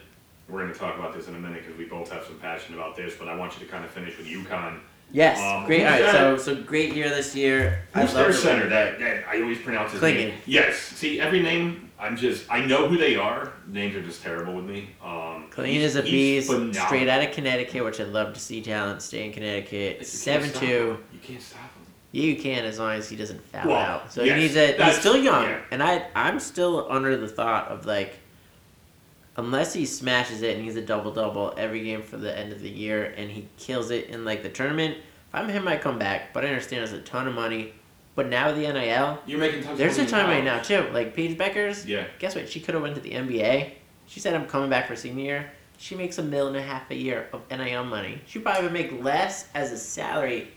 A: We're going to talk about this in a minute because we both have some passion about this, but I want you to kind of finish with UConn.
B: yes,
A: Um,
B: great. All right, so so great year this year.
A: Who's their center? That, that I always pronounce his
B: Clingan.
A: name. Yes. See, every name I'm just I know who they are. Names are just terrible with me. Um,
B: Clean
A: he's-
B: as a beast, straight out of Connecticut, which I'd love to see talent stay in Connecticut. Seven two.
A: You can't stop him.
B: Yeah, you can as long as he doesn't foul
A: Well,
B: out. So
A: yes,
B: he needs a. He's still young,
A: yeah.
B: and I I'm still under the thought of like. Unless he smashes it and he's a double double every game for the end of the year and he kills it in like the tournament, if I'm him, I come back. But I understand it's a ton of money. But now the NIL,
A: You're making tons
B: there's a time right now too. Like Paige Bueckers,
A: Yeah.
B: guess what? She could have went to the NBA. She said I'm coming back for senior year. She makes a million and a half a year of NIL money. She probably would make less as a salary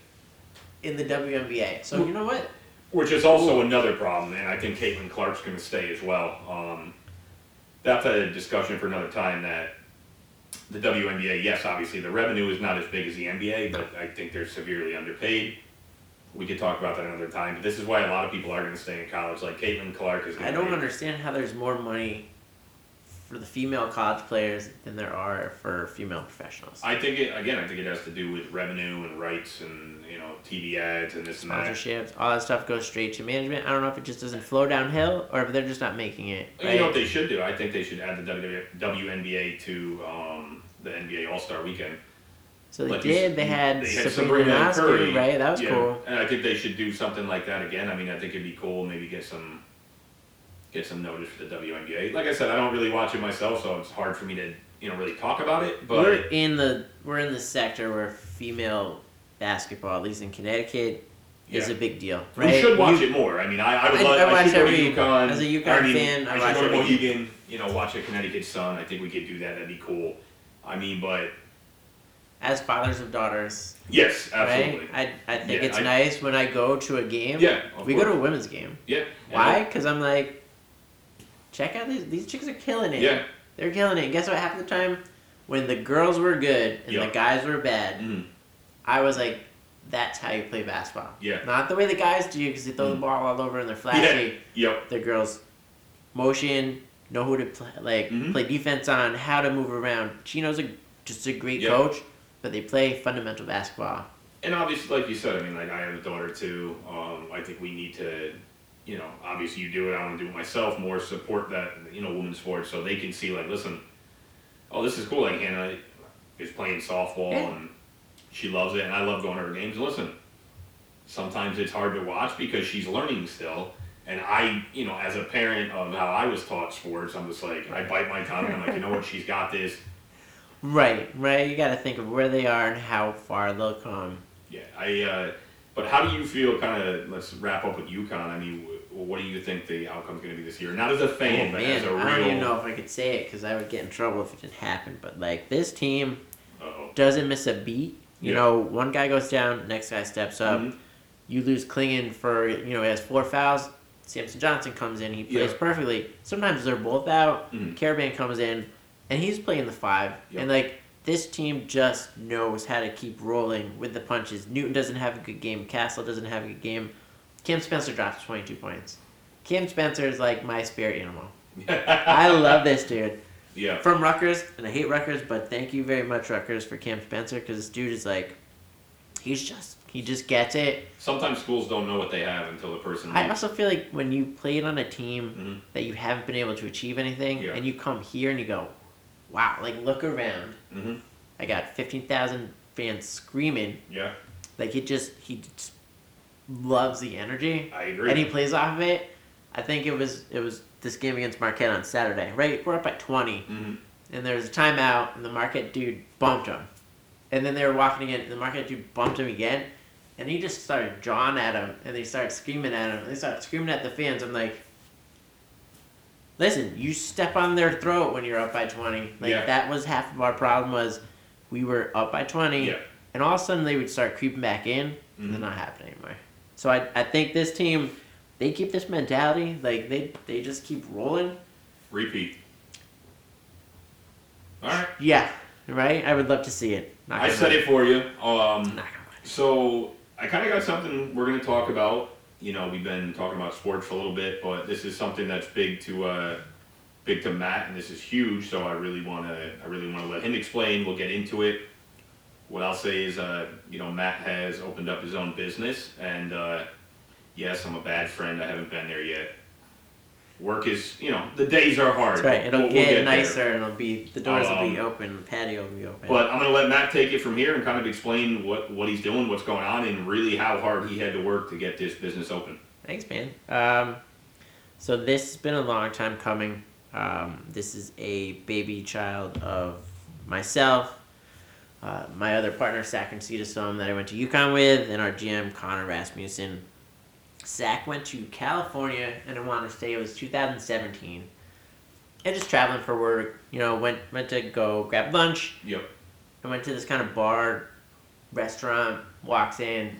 B: in the WNBA. So you know what?
A: Which is also another problem, and I think Caitlin Clark's going to stay as well. Um, that's a discussion for another time. That the WNBA, yes, obviously the revenue is not as big as the NBA, but I think they're severely underpaid. We could talk about that another time. But this is why a lot of people are going to stay in college. Like Caitlin Clark is.
B: I don't understand how there's more money for the female college players than there are for female professionals.
A: I think it again. I think it has to do with revenue and rights and you know TV ads and this and that.
B: Sponsorships, all that stuff goes straight to management. I don't know if it just doesn't flow downhill or if they're just not making it.
A: You know what they should do? I think they should add the WNBA to um, the NBA All Star Weekend.
B: So they
A: Like
B: did. They had,
A: they had
B: Sabrina,
A: Sabrina Curry,
B: right? That was
A: Yeah,
B: cool.
A: And I think they should do something like that again. I mean, I think it'd be cool. Maybe get some get some notice for the WNBA. Like I said, I don't really watch it myself, so it's hard for me to you know really talk about it. But
B: we're in the we're in the sector where female basketball, at least in Connecticut, is a big deal. Right?
A: we should watch
B: You-
A: it more. I mean, I, I would
B: I-
A: love.
B: I
A: I,
B: watch every-
A: UConn.
B: as a UConn
A: I mean,
B: fan, I
A: I,
B: watch
A: to
B: every
A: Mohegan. You know, watch a Connecticut Sun. I think we could do that. That'd be cool. I mean, but
B: As fathers of daughters,
A: yes, absolutely.
B: right? I, I think
A: Yeah,
B: it's
A: I-
B: nice when I go to a game.
A: Yeah,
B: we
A: course.
B: go to a women's game.
A: Yeah.
B: Why? Because I'm like, check out these these chicks are killing it.
A: Yeah.
B: They're killing it. And guess what? Half the time, when the girls were good and
A: Yeah.
B: the guys were bad,
A: Mhm.
B: I was like, that's how you play basketball.
A: Yeah.
B: Not the way the guys do because they throw the
A: Mm.
B: ball all over and they're flashy.
A: Yep.
B: The girls motion, know who to play, like
A: Mhm.
B: play defense on, how to move around. Geno's a just a great
A: Yeah.
B: coach, but they play fundamental basketball.
A: And obviously, like you said, I mean, like I have a daughter too. Um, I think we need to, you know, obviously you do it. I want to do it myself. More support that, you know, women's sports so they can see like, listen, oh, this is cool. Like Hannah is playing softball
B: Yeah.
A: and she loves it, and I love going to her games. Listen, sometimes it's hard to watch because she's learning still. And I, you know, as a parent of how I was taught sports, I'm just like, I bite my tongue. I'm like, you know what? She's got this.
B: Right, right. You got to think of where they are and how far they'll come.
A: Yeah, I. Uh, but how do you feel? Kind of. Let's wrap up with UConn. I mean, wh- what do you think the outcome's going to be this year? Not as a fan,
B: oh
A: but
B: man,
A: as a real.
B: I don't even know if I could say it because I would get in trouble if it didn't happen. But like this team
A: Uh-oh.
B: doesn't miss a beat. You
A: Yeah.
B: know, one guy goes down, next guy steps up.
A: Mhm.
B: You lose Clingan for you know he has four fouls. Samson Johnson comes in, he plays
A: Yeah.
B: perfectly. Sometimes they're both out.
A: Mhm.
B: Karaban comes in, and he's playing the five.
A: Yep.
B: And like this team just knows how to keep rolling with the punches. Newton doesn't have a good game. Castle doesn't have a good game. Cam Spencer drops twenty two points. Cam Spencer is like my spirit animal. (laughs) I love this dude
A: yeah.
B: from Rutgers, and I hate Rutgers, but thank you very much, Rutgers, for Cam Spencer, because this dude is like, he's just, he just gets it.
A: Sometimes schools don't know what they have until the person.
B: I
A: leaves.
B: also feel like when you played on a team
A: Mhm.
B: that you haven't been able to achieve anything,
A: Yeah.
B: and you come here and you go, wow, like look around.
A: Mhm.
B: I got 15,000 fans screaming.
A: Yeah,
B: Like he just, he just loves the energy.
A: I agree.
B: and he plays off of it. I think it was it was this game against Marquette on Saturday. Right, we're up by twenty,
A: Mhm.
B: and there was a timeout, and the Marquette dude bumped him, and then they were walking again, and the Marquette dude bumped him again, and he just started jawing at him, and they started screaming at him, and they started screaming at the fans. I'm like, listen, you step on their throat when you're up by twenty. Like
A: Yeah.
B: that was half of our problem was we were up by twenty,
A: Yeah.
B: and all of a sudden they would start creeping back in, and they're
A: Mhm.
B: not happening anymore. So I, I think this team, they keep this mentality, like they they just keep rolling.
A: Repeat. All right.
B: Yeah, right. I would love to see it. Not
A: I said it for you. Um. So I kind of got something we're going to talk about. You know, we've been talking about sports for a little bit, but this is something that's big to uh, big to Matt, and this is huge. So I really want to I really want to let him explain. We'll get into it. What I'll say is, uh, you know, Matt has opened up his own business, and uh, yes, I'm a bad friend. I haven't been there yet. Work is, you know, the days are hard.
B: That's right. It'll
A: We'll- we'll
B: get,
A: there.
B: nicer, and it'll be the doors will be
A: Um,
B: open, the patio will be open.
A: But I'm gonna let Matt take it from here and kind of explain what, what he's doing, what's going on, and really how hard he had to work to get this business open.
B: Thanks, man. Um, so this has been a long time coming. Um, this is a baby child of myself, uh, my other partner, Zach and Cedasom, that I went to UConn with, and our GM, Connor Rasmussen. Zach went to California, and I want to say it was 2017. And just traveling for work, you know, went went to go grab lunch.
A: Yep.
B: I went to this kind of bar, restaurant, walks in,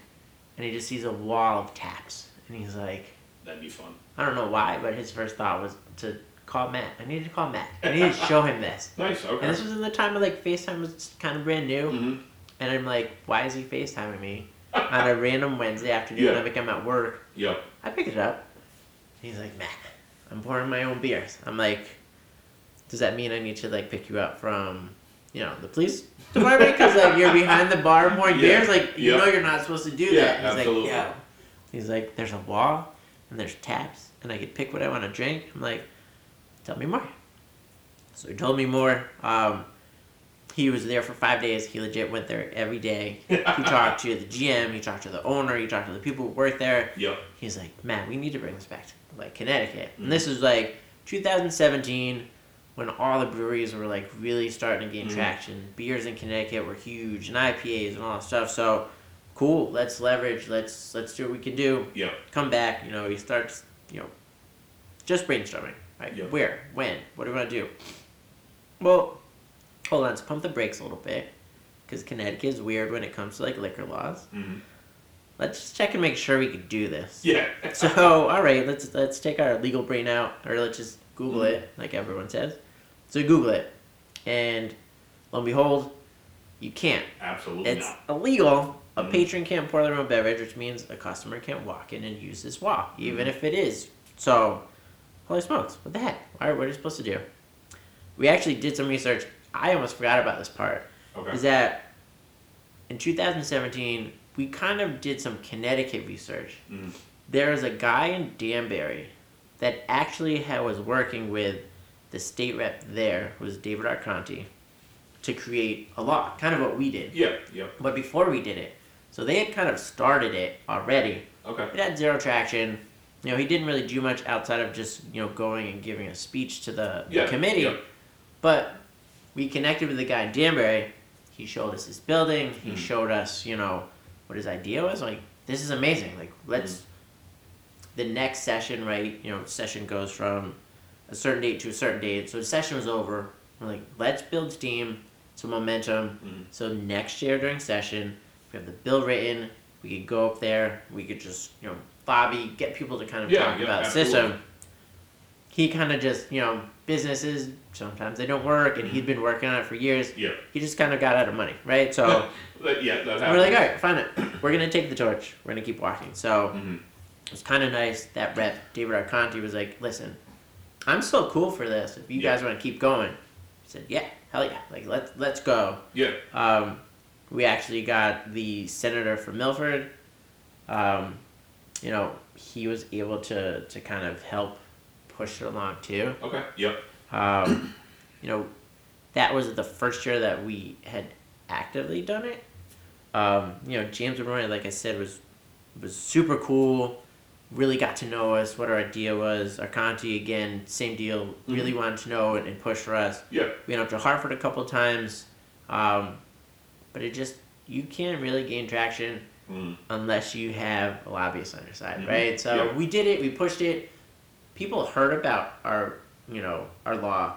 B: and he just sees a wall of taps. And he's like,
A: That'd be fun.
B: I don't know why, but his first thought was to call Matt. I needed to call Matt. I needed to show him this. (laughs)
A: Nice. Okay.
B: And this was in the time of like FaceTime was kind of brand new.
A: hmm
B: And I'm like, why is he FaceTiming me on a random Wednesday afternoon?
A: Yeah.
B: I'm like, I'm at work.
A: Yeah.
B: I picked it up. He's like, Matt, I'm pouring my own beers. I'm like, does that mean I need to like pick you up from, you know, the police department because like you're behind the bar (laughs) pouring
A: Yeah.
B: beers? Like you
A: Yep.
B: know you're not supposed to do
A: Yeah,
B: that. He's
A: absolutely.
B: like, yeah. He's like, there's a wall and there's taps and I could pick what I want to drink. I'm like, tell me more. So he told me more. Um, he was there for five days. He legit went there every day. He (laughs) talked to the GM. He talked to the owner. He talked to the people who work there.
A: Yep.
B: He's like, man, we need to bring this back to like Connecticut. And this is like 2017 when all the breweries were like really starting to gain
A: Mhm.
B: traction. Beers in Connecticut were huge and IPAs and all that stuff. So cool, let's leverage, let's let's do what we can do.
A: Yep.
B: Come back, you know, he starts, you know, just brainstorming. Right?
A: Yeah.
B: Where? When? What do we want to do? Well, hold on, let's pump the brakes a little bit. Because Connecticut is weird when it comes to like liquor laws.
A: hmm
B: Let's just check and make sure we could do this.
A: Yeah. (laughs)
B: So, all right, let's let's take our legal brain out, or let's just Google
A: Mm-hmm.
B: it, like everyone says. So Google it, and lo and behold, you can't.
A: Absolutely
B: It's
A: not.
B: illegal. A
A: Mhm.
B: patron can't pour their own beverage, which means a customer can't walk in and use this wall, even
A: Mhm.
B: if it is. So, holy smokes, what the heck? All right, what are you supposed to do? We actually did some research. I almost forgot about this part
A: Okay.
B: is that in 2017 we kind of did some Connecticut research.
A: Mhm.
B: There is a guy in Danbury that actually ha was working with the state rep there, who was David Arconti, to create a law, kind of what we did.
A: Yeah. Yep.
B: But before we did it, so they had kind of started it already.
A: Okay.
B: It had zero traction. You know, he didn't really do much outside of just you know going and giving a speech to the, the committee.
A: yeah.
B: But we connected with the guy in Danbury. He showed us his building. He
A: Mhm.
B: showed us, you know, what his idea was. Like, this is amazing. Like, let's. The next session, right? You know, session goes from a certain date to a certain date. So the session was over. We're like, let's build steam, some momentum.
A: Mhm.
B: So next year during session, we have the bill written. We could go up there. We could just, you know, lobby, get people to kind of
A: Yeah,
B: talk
A: yeah,
B: about the
A: absolutely.
B: system. He kind of just, you know, businesses sometimes they don't work, and he'd been working on it for years.
A: Yeah.
B: He just kind of got out of money, right? So (laughs)
A: yeah, that
B: we're like, all right, fine. It. We're gonna take the torch. We're gonna keep walking. So
A: Mhm.
B: it was kind of nice that rep David Arconti was like, listen, I'm so cool for this. If you
A: Yeah.
B: guys want to keep going, he said, yeah, hell yeah, like let's let's go.
A: Yeah.
B: Um, we actually got the senator from Milford. Um, you know, he was able to to kind of help push it along too.
A: Okay. Yep.
B: Um, (coughs) you know, that was the first year that we had actively done it. Um, you know, James Roy, like I said, was was super cool. Really got to know us, what our idea was. Arconti, again, same deal. Really wanted to know it and push for us.
A: Yeah.
B: We went up to Hartford a couple times, um, but it just you can't really gain traction
A: Mm.
B: unless you have a lobbyist on your side,
A: Mhm.
B: right? So
A: Yeah.
B: we did it. We pushed it. People heard about our, you know, our law,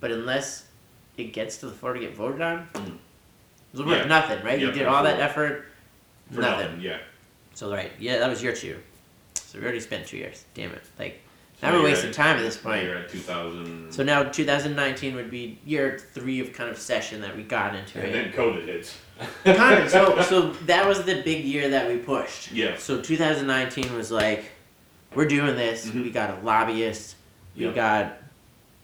B: but unless it gets to the floor to get voted on,
A: Mhm.
B: it's worth
A: Yeah.
B: nothing, right? you did all that effort,
A: For
B: nothing.
A: nothing. Yeah.
B: So right, yeah, that was year two. So we already spent two years. Damn it! Like
A: So
B: now we're wasting
A: at-
B: time at this point.
A: You're at 2000.
B: So now 2019 would be year three of kind of session that we got into
A: and
B: it.
A: then COVID hits. (laughs)
B: kind of. So so that was the big year that we pushed.
A: Yeah.
B: So 2019 was like, we're doing this.
A: Mhm.
B: We got a lobbyist. We got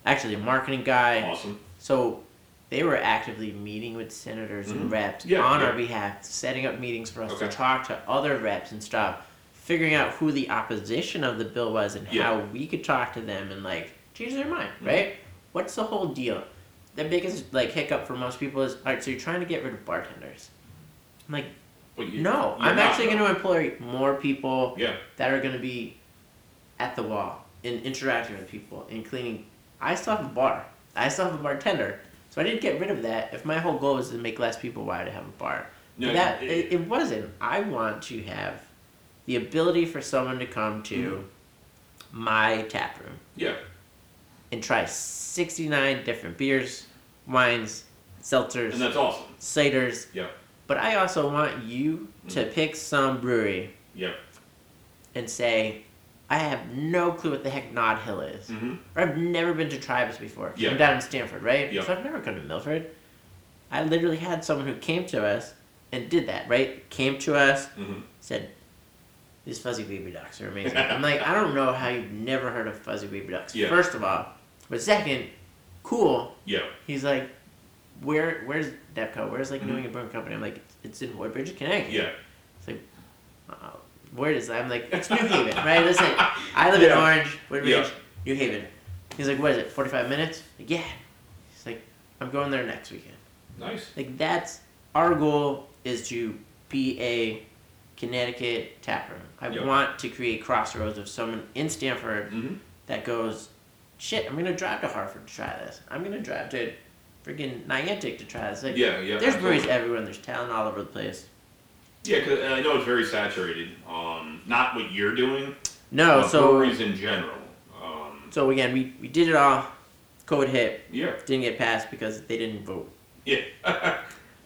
B: actually a marketing guy.
A: Awesome.
B: So they were actively meeting with senators and
A: Mhm.
B: reps
A: Yeah,
B: on
A: yeah.
B: our behalf, setting up meetings for us
A: Okay.
B: to talk to other reps and stuff, figuring out who the opposition of the bill was and
A: Yeah.
B: how we could talk to them and like change their mind,
A: Mhm.
B: right? What's the whole deal? The biggest like hiccup for most people is, all right, so you're trying to get rid of bartenders. I'm like,
A: you,
B: no, I'm actually going to employ more people
A: Yeah.
B: that are going to be at the wall and interacting with people and cleaning I still have a bar. I still have a bartender. So I didn't get rid of that. If my whole goal was to make less people, why would I have a bar?
A: No,
B: that
A: it-
B: it, it wasn't. I want to have the ability for someone to come to
A: Mm-hmm.
B: my tap room
A: Yeah.
B: and try 69 different beers, wines, seltzers,
A: And that's awesome.
B: ciders.
A: Yeah.
B: But I also want you to
A: Mm-hmm.
B: pick some brewery
A: Yeah.
B: and say, I have no clue what the heck Nod Hill is.
A: Mm-hmm.
B: Or I've never been to Tribus before.
A: Yeah.
B: I'm down in Stamford, right?
A: Yeah.
B: So I've never come to Milford. I literally had someone who came to us and did that, right? Came to us,
A: Mm-hmm.
B: said, These fuzzy baby ducks are (laughs) amazing. I'm like, I don't know how you've never heard of fuzzy baby ducks.
A: Yeah.
B: First of all. But second, cool.
A: Yeah.
B: He's like, Where where's Depco? Where's like New
A: Mhm.
B: England Brewing Company? I'm like, It's in Woodbridge, Connecticut.
A: Yeah.
B: It's like, uh, where is that? I'm like, it's New Haven, (laughs) right? Listen, I live in Orange, Woodbridge,
A: Yeah.
B: New Haven. He's like, what is it, 45 minutes? Like, yeah. He's like, I'm going there next weekend.
A: Nice.
B: Like, that's our goal is to be a Connecticut tap room. I
A: Yep.
B: want to create crossroads of someone in Stamford
A: Mm-hmm.
B: that goes, shit, I'm gonna drive to Hartford to try this. I'm gonna drive to freaking Niantic to try this. Like,
A: Yeah. Yeah.
B: there's breweries everywhere and there's talent all over the place.
A: Yeah, because I know it's very saturated. Um, not what you're doing.
B: No, so
A: breweries in general. Um,
B: So again, we, we did it all. COVID hit,
A: yeah.
B: didn't get passed because they didn't vote.
A: Yeah. (laughs)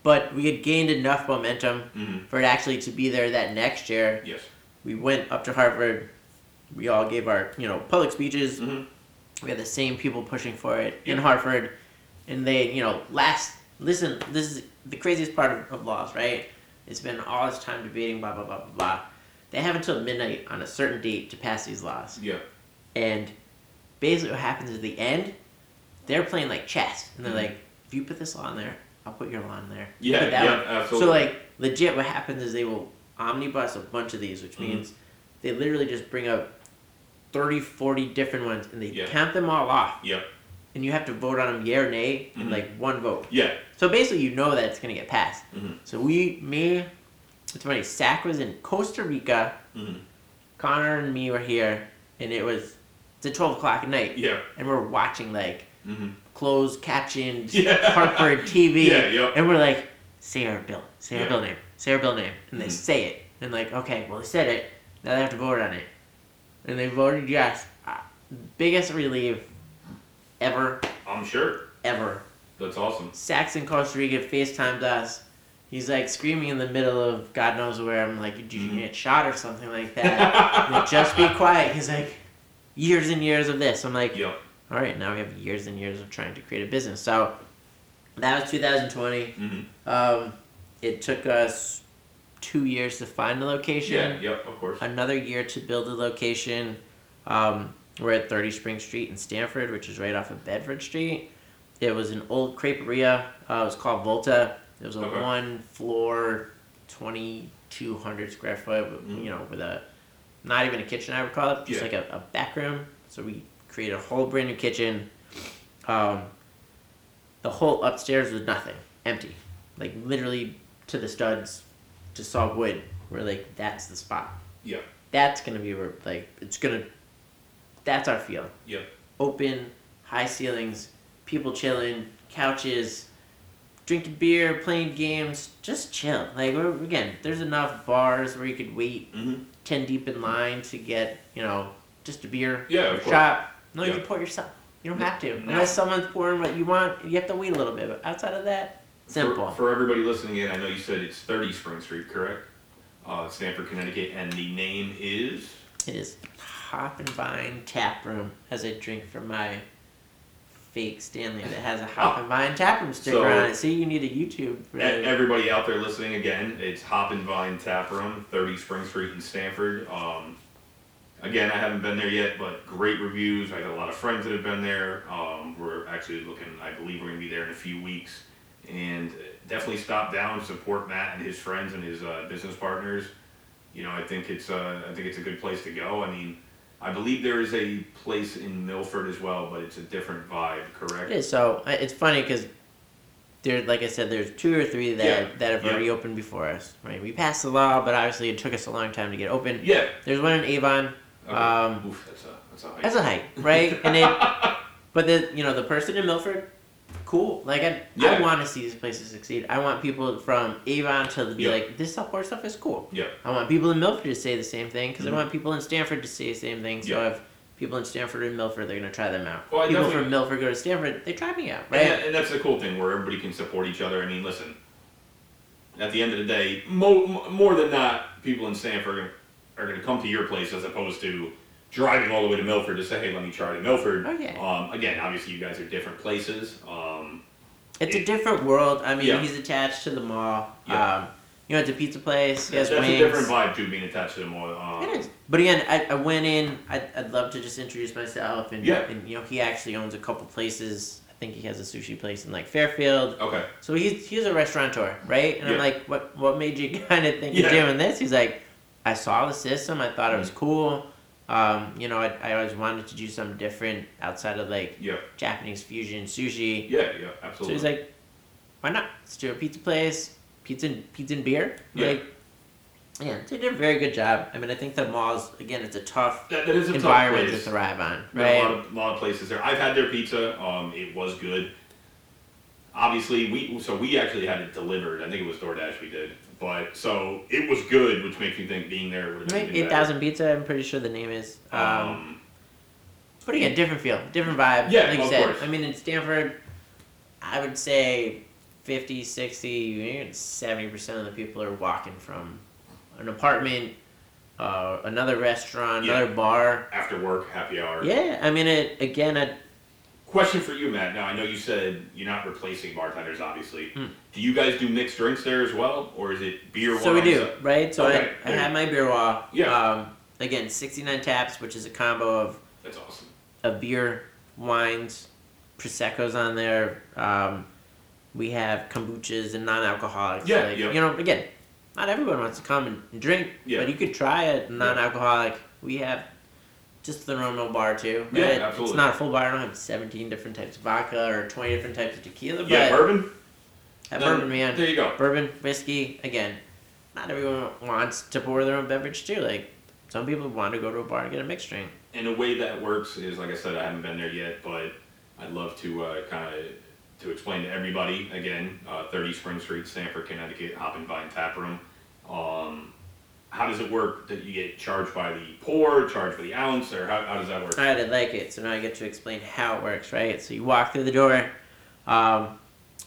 B: But we had gained enough momentum
A: mm-hmm.
B: for it actually to be there that next year.
A: Yes.
B: We went up to Hartford. We all gave our you know public speeches.
A: Mm-hmm.
B: We had the same people pushing for it in Hartford, and they you know last listen. This is the craziest part of, of laws, right? It's been all this time debating blah blah blah blah blah. They have until midnight on a certain date to pass these laws.
A: Yeah.
B: And basically, what happens at the end, they're playing like chess, and they're
A: Mhm.
B: like, if you put this law in there, I'll put your law in there.
A: Yeah. Yeah.
B: one.
A: Absolutely.
B: So like legit, what happens is they will omnibus a bunch of these, which
A: Mhm.
B: means they literally just bring up 30, 40 different ones, and they
A: Yeah.
B: count them all off,
A: Yeah.
B: and you have to vote on them, yeah or nay, in
A: Mhm.
B: like one vote.
A: Yeah.
B: So basically, you know that it's gonna get passed.
A: Mhm.
B: So we, me, it's funny. Sack was in Costa Rica.
A: Mm-hmm.
B: Connor and me were here, and it was it's at twelve o'clock at night,
A: Yeah.
B: and we're watching like
A: Mm-hmm.
B: closed captioned (laughs)
A: Yeah.
B: Hartford TV,
A: Yeah. Yep.
B: and we're like, say our bill, say our
A: Yeah.
B: bill name, say our bill name, and they
A: Mhm.
B: say it, and like, okay, well they said it, now they have to vote on it, and they voted yes. Uh, biggest relief ever,
A: I'm sure.
B: ever.
A: That's awesome.
B: Saxon Costa Rica FaceTimed us. He's like screaming in the middle of God knows where. I'm like, did you
A: Mhm.
B: get shot or something like that? And just be quiet. He's like, years and years of this. I'm like,
A: Yep.
B: all right, now we have years and years of trying to create a business. So that was 2020.
A: Mm-hmm.
B: Um, it took us two years to find a location,
A: Yeah. Yep. Of course.
B: another year to build a location. Um, we're at 30 Spring Street in Stamford, which is right off of Bedford Street. It was an old creperia. Uh, it was called Volta. It was a
A: Okay.
B: one floor, 2,200 square foot,
A: Mhm.
B: you know, with a not even a kitchen, I would call it, just
A: Yeah.
B: like a, a back room. So we created a whole brand new kitchen. Um, the whole upstairs was nothing, empty, like literally to the studs, just saw wood. We're like, that's the spot.
A: Yeah.
B: That's gonna be where like it's gonna. That's our feel.
A: Yep.
B: Open, high ceilings, people chilling, couches, drinking beer, playing games, just chill. Like we're, again, there's enough bars where you could wait
A: Mm-hmm.
B: ten deep in line to get you know just a beer.
A: Yeah, course.
B: No,
A: Yeah.
B: you can pour yourself. You don't have to
A: No.
B: unless someone's pouring what you want. You have to wait a little bit, but outside of that, simple.
A: For, for everybody listening in, I know you said it's 30 Spring Street, correct? Uh, Stamford, Connecticut, and the name is.
B: It is Hop and Vine Tap Room as I drink from my fake Stanley that has a Hop and Vine Tap Room sticker
A: So-
B: on it. See, you need a YouTube.
A: E- Everybody out there listening again, it's Hop and Vine Tap Room, 30 Spring Street in Stamford. Um, again, I haven't been there yet, but great reviews. I got a lot of friends that have been there. Um, we're actually looking, I believe we're going to be there in a few weeks. And definitely stop down, support Matt and his friends and his uh, business partners. You know, I think it's uh, I think it's a good place to go. I mean, I believe there is a place in Milford as well, but it's a different vibe, correct?
B: It is. So it's funny because there, like I said, there's two or three that
A: Yeah,
B: that have
A: yeah.
B: already opened before us. Right, we passed the law, but obviously it took us a long time to get open.
A: Yeah.
B: There's one in Avon.
A: Okay.
B: Um,
A: Oof, that's a that's a hike.
B: That's a hike, right? And it (laughs) But the you know the person in Milford, cool. Like I, I want to see these places succeed. I want people from Avon to be
A: Yeah.
B: like this support stuff is cool.
A: Yeah.
B: I want people in Milford to say the same thing because
A: Mhm.
B: I want people in Stamford to say the same thing. So
A: Yeah.
B: if people in Stamford and Milford, they're gonna try them out.
A: Well, I
B: people from Milford go to Stamford, they try me out,
A: And,
B: right?
A: that- and that's the cool thing where everybody can support each other. I mean, listen, at the end of the day, mo- mo- more than not, people in Stamford are going to come to your place as opposed to driving all the way to Milford to say, hey, let me try to Milford.
B: Oh, yeah.
A: Um, again, obviously, you guys are different places. Um,
B: It's a different world. I mean,
A: Yeah.
B: he's attached to the mall.
A: Yeah.
B: Um, you know, it's a pizza place. He has
A: that's
B: wings.
A: a different vibe, too, being attached to them. all. Um,
B: It is. But again, I, I went in. I'd, I'd love to just introduce myself. And,
A: Yeah.
B: and, you know, he actually owns a couple places. I think he has a sushi place in, like, Fairfield.
A: Okay.
B: So he's, he's a restaurateur, right? And I'm like, what, what made you (laughs) kind of think
A: Yeah.
B: of doing this? He's like, I saw the system. I thought it was cool. Um, you know, I, I always wanted to do something different outside of, like,
A: Yeah.
B: Japanese fusion sushi.
A: Yeah, yeah, absolutely.
B: So he's like, why not? Let's do a pizza place, pizza and pizza and beer.
A: Yeah.
B: Like, yeah, they did a very good job. I mean, I think the malls again, it's a tough
A: that, a
B: environment
A: place.
B: to thrive on,
A: Been a lot
B: right?
A: of, lot of places there. I've had their pizza. Um, it was good. Obviously, we so we actually had it delivered. I think it was DoorDash we did, but so it was good, which makes me think being there would have been
B: eight thousand pizza. I'm pretty sure the name is. Um,
A: Um,
B: but again, different feel, different vibe.
A: Yeah,
B: like you
A: of
B: said.
A: course.
B: I mean, in Stamford, I would say 50, 60, 70 percent of the people are walking from an apartment, uh, another restaurant,
A: Yeah.
B: another bar.
A: after work, happy hour.
B: Yeah, I mean, it again. I,
A: Question for you, Matt. Now I know you said you're not replacing bartenders, obviously.
B: Hmm.
A: Do you guys do mixed drinks there as well, or is it beer?
B: So we do, right? So
A: Okay,
B: I, I have my beer wall.
A: Yeah.
B: Um, again, 69 taps, which is a combo of,
A: That's awesome.
B: of beer, wines, Prosecco's on there. Um, we have kombuchas and non-alcoholics.
A: Yeah,
B: like,
A: yeah.
B: You know, again, not everyone wants to come and drink,
A: Yeah.
B: but you could try a non-alcoholic. We have just the normal bar too.
A: Yeah,
B: right?
A: absolutely.
B: It's not a full bar. I don't have 17 different types of vodka or 20 different types of tequila,
A: Yeah, bourbon.
B: have
A: Then-
B: bourbon, man
A: There you go.
B: bourbon, whiskey. Again, not everyone wants to pour their own beverage too. Like some people want to go to a bar and get a mixed drink.
A: And the way that works is, like I said, I haven't been there yet, but I'd love to uh, kind of to explain to everybody again. Uh, 30 Spring Street, Stamford, Connecticut, Hop and Vine Tap Room. Um, how does it work? That you get charged by the pour, charged by the ounce, or how, how does that work?
B: I didn't like it. So now I get to explain how it works, right? So you walk through the door. Um,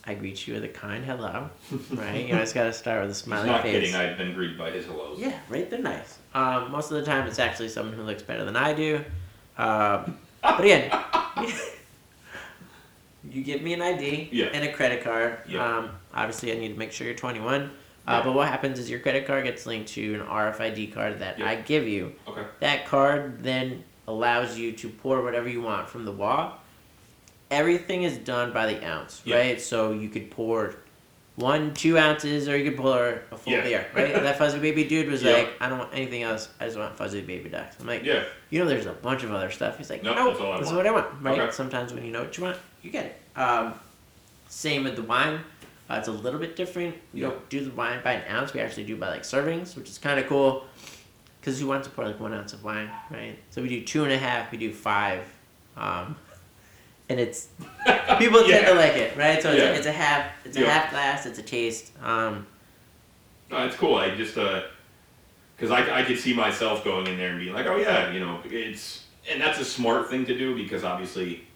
B: I greet you with a kind hello, (laughs) right? You always got to start with a
A: He's
B: smiley
A: not
B: face.
A: kidding. I've been greeted by his hellos.
B: Yeah, right. They're nice. Um, most of the time, it's actually someone who looks better than I do. Um, but again, (laughs) you give me an ID
A: Yeah.
B: and a credit card.
A: Yeah.
B: Um, obviously, I need to make sure you're 21. Uh, But what happens is your credit card gets linked to an RFID card that
A: Yeah.
B: I give you.
A: Okay.
B: That card then allows you to pour whatever you want from the wall. Everything is done by the ounce,
A: Yeah.
B: right? So you could pour one, two ounces, or you could pour a full
A: Yeah.
B: beer, right? (laughs) that fuzzy baby dude was like, I don't want anything else. I just want fuzzy baby ducks. I'm like,
A: Yeah.
B: you know, there's a bunch of other stuff. He's like,
A: Nope,
B: no,
A: that's I
B: this is what I want, right?
A: Okay.
B: Sometimes when you know what you want, you get it. Um, same with the wine. Uh, it's a little bit different. We
A: Yeah.
B: don't do the wine by an ounce. We actually do by like servings, which is kind of cool. Because who wants to pour like one ounce of wine, right? So we do two and a half. We do five, um, and it's (laughs) people tend to like it, right? So it's,
A: Yeah.
B: a, it's a half. It's a half glass. It's a taste. Um,
A: No, it's cool. I just uh, because I I could see myself going in there and being like, oh yeah, you know, it's and that's a smart thing to do because obviously,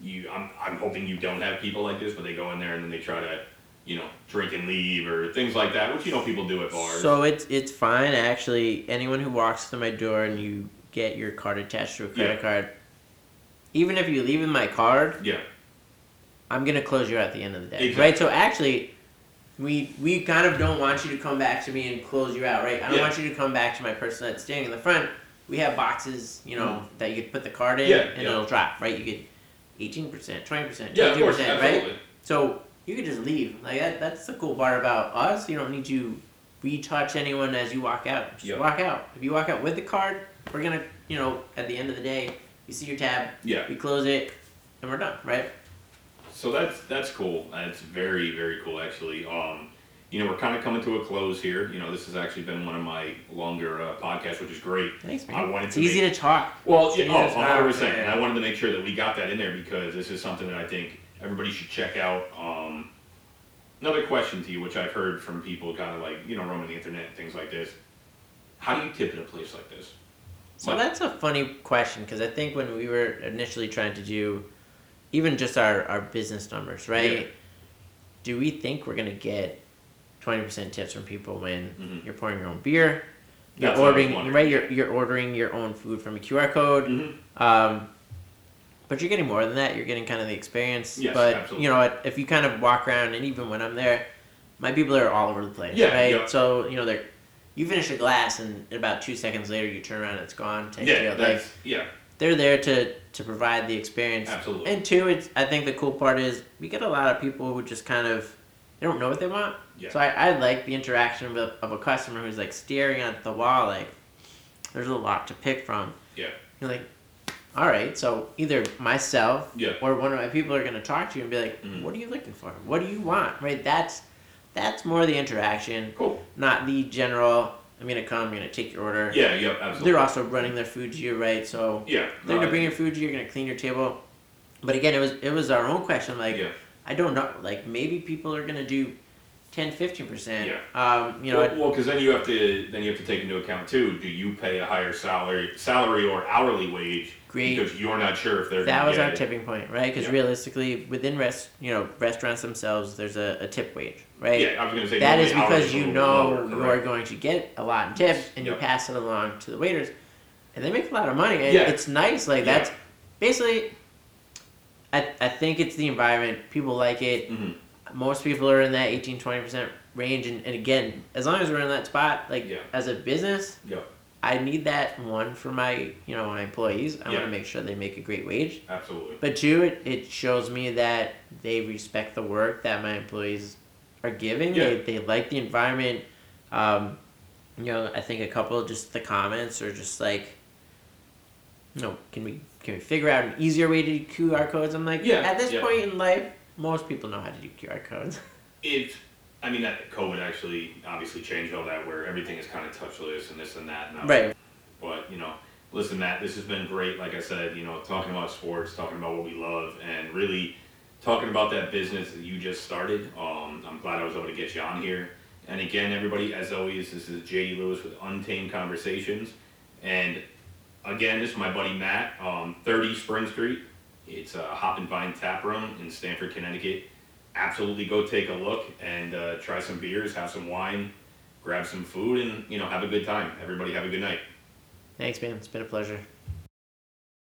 A: you I'm I'm hoping you don't have people like this, but they go in there and then they try to, you know, drink and leave or things like that, which you know people do at bars.
B: So it's it's fine actually. Anyone who walks through my door and you get your card attached to a credit
A: Yeah.
B: card, even if you leave in my card,
A: yeah,
B: I'm gonna close you out at the end of the day,
A: Exactly.
B: right? So actually, we we kind of don't want you to come back to me and close you out, right? I don't
A: Yeah.
B: want you to come back to my person that's standing in the front. We have boxes, you know, that you could put the card in
A: Mm. Yeah,
B: and it'll drop, right? You get eighteen percent, twenty percent, twenty percent, right? So you could just leave. Like that, that's the cool part about us. You don't need to retouch anyone as you walk out. Just
A: Yep.
B: walk out. If you walk out with the card, we're gonna, you know, at the end of the day, you see your tab,
A: Yeah.
B: we close it, and we're done, right?
A: So that's that's cool. That's very very cool actually. Um, you know, we're kind of coming to a close here. You know, this has actually been one of my longer uh, podcasts, which is great.
B: Thanks,
A: I
B: man.
A: wanted
B: It's
A: to
B: easy
A: make-
B: to talk.
A: Well, yeah, oh, 100%. And
B: yeah.
A: I wanted to make sure that we got that in there because this is something that I think everybody should check out. Um, another question to you, which I've heard from people kind of like, you know, roaming the internet, and things like this. How do you tip at a place like this?
B: So that's a funny question because I think when we were initially trying to do even just our, our business numbers, right?
A: Yeah.
B: Do we think we're gonna get twenty percent tips from people when
A: Mhm.
B: you're pouring your own beer? You're
A: That's what I was
B: ordering right, you're you're ordering your own food from a QR code.
A: Mm-hmm.
B: Um, but you're getting more than that. You're getting kind of the experience.
A: Yes,
B: but
A: absolutely.
B: you know what? If you kind of walk around, and even when I'm there, my people are all over the place.
A: Yeah,
B: Right.
A: yeah.
B: So you know they're. You finish a glass, and about two seconds later, you turn around, and it's gone.
A: Yeah,
B: deal. Like,
A: yeah,
B: they're there to to provide the experience.
A: absolutely.
B: And two, it's I think the cool part is we get a lot of people who just kind of they don't know what they want.
A: Yeah.
B: So I, I like the interaction of a, of a customer who's like staring at the wall like there's a lot to pick from.
A: Yeah.
B: You're like, all right, so either myself
A: Yeah.
B: or one of my people are gonna talk to you and be like,
A: Mhm.
B: what are you looking for? What do you want? Right? That's that's more the interaction,
A: Cool.
B: not the general. I'm gonna come. I'm gonna take your order.
A: Yeah, yep, absolutely.
B: They're also running their food to you, right? So
A: yeah.
B: they're
A: no,
B: gonna bring your food to you. You're gonna clean your table. But again, it was it was our own question. Like
A: yeah.
B: I don't know. Like maybe people are gonna do 10, 15 percent.
A: Yeah.
B: Um, you know,
A: well, well, because then you have to then you have to take into account too. Do you pay a higher salary, salary or hourly wage
B: Great.
A: because you're not sure if they're
B: that was our
A: it.
B: tipping point, right? Because
A: Yeah.
B: realistically, within rest, you know, restaurants themselves, there's a, a tip wage, right?
A: Yeah, I was gonna say
B: That is because you know
A: lower,
B: you are
A: correct.
B: going to get a lot in tips, and you pass it along to the waiters, and they make a lot of money. And
A: Yeah.
B: it's nice. Like
A: Yeah.
B: that's basically. I, I think it's the environment. People like it.
A: Mhm.
B: most people are in that 18 20% range and, and again as long as we're in that spot like
A: Yeah.
B: as a business
A: Yeah.
B: i need that one for my you know my employees i want to make sure they make a great wage
A: Absolutely.
B: but two it, it shows me that they respect the work that my employees are giving they,
A: Yeah.
B: they like the environment um, you know i think a couple of just the comments are just like you know can we can we figure out an easier way to do qr codes i'm like
A: Yeah,
B: at this
A: yeah.
B: point in life most people know how to do qr codes (laughs)
A: It, I mean, that COVID actually obviously changed all that, where everything is kind of touchless and this and that. Now.
B: right
A: But you know, listen, Matt, this has been great. Like I said, you know, talking about sports, talking about what we love, and really talking about that business that you just started. Um, I'm glad I was able to get you on here. And again, everybody, as always, this is JD Lewis with Untamed Conversations. And again, this is my buddy Matt, um, 30 Spring Street. It's a Hop and Vine Tap Room in Stamford, Connecticut. Absolutely go take a look and uh, try some beers, have some wine, grab some food, and you know have a good time. Everybody have a good night.
B: Thanks, man. It's been a pleasure.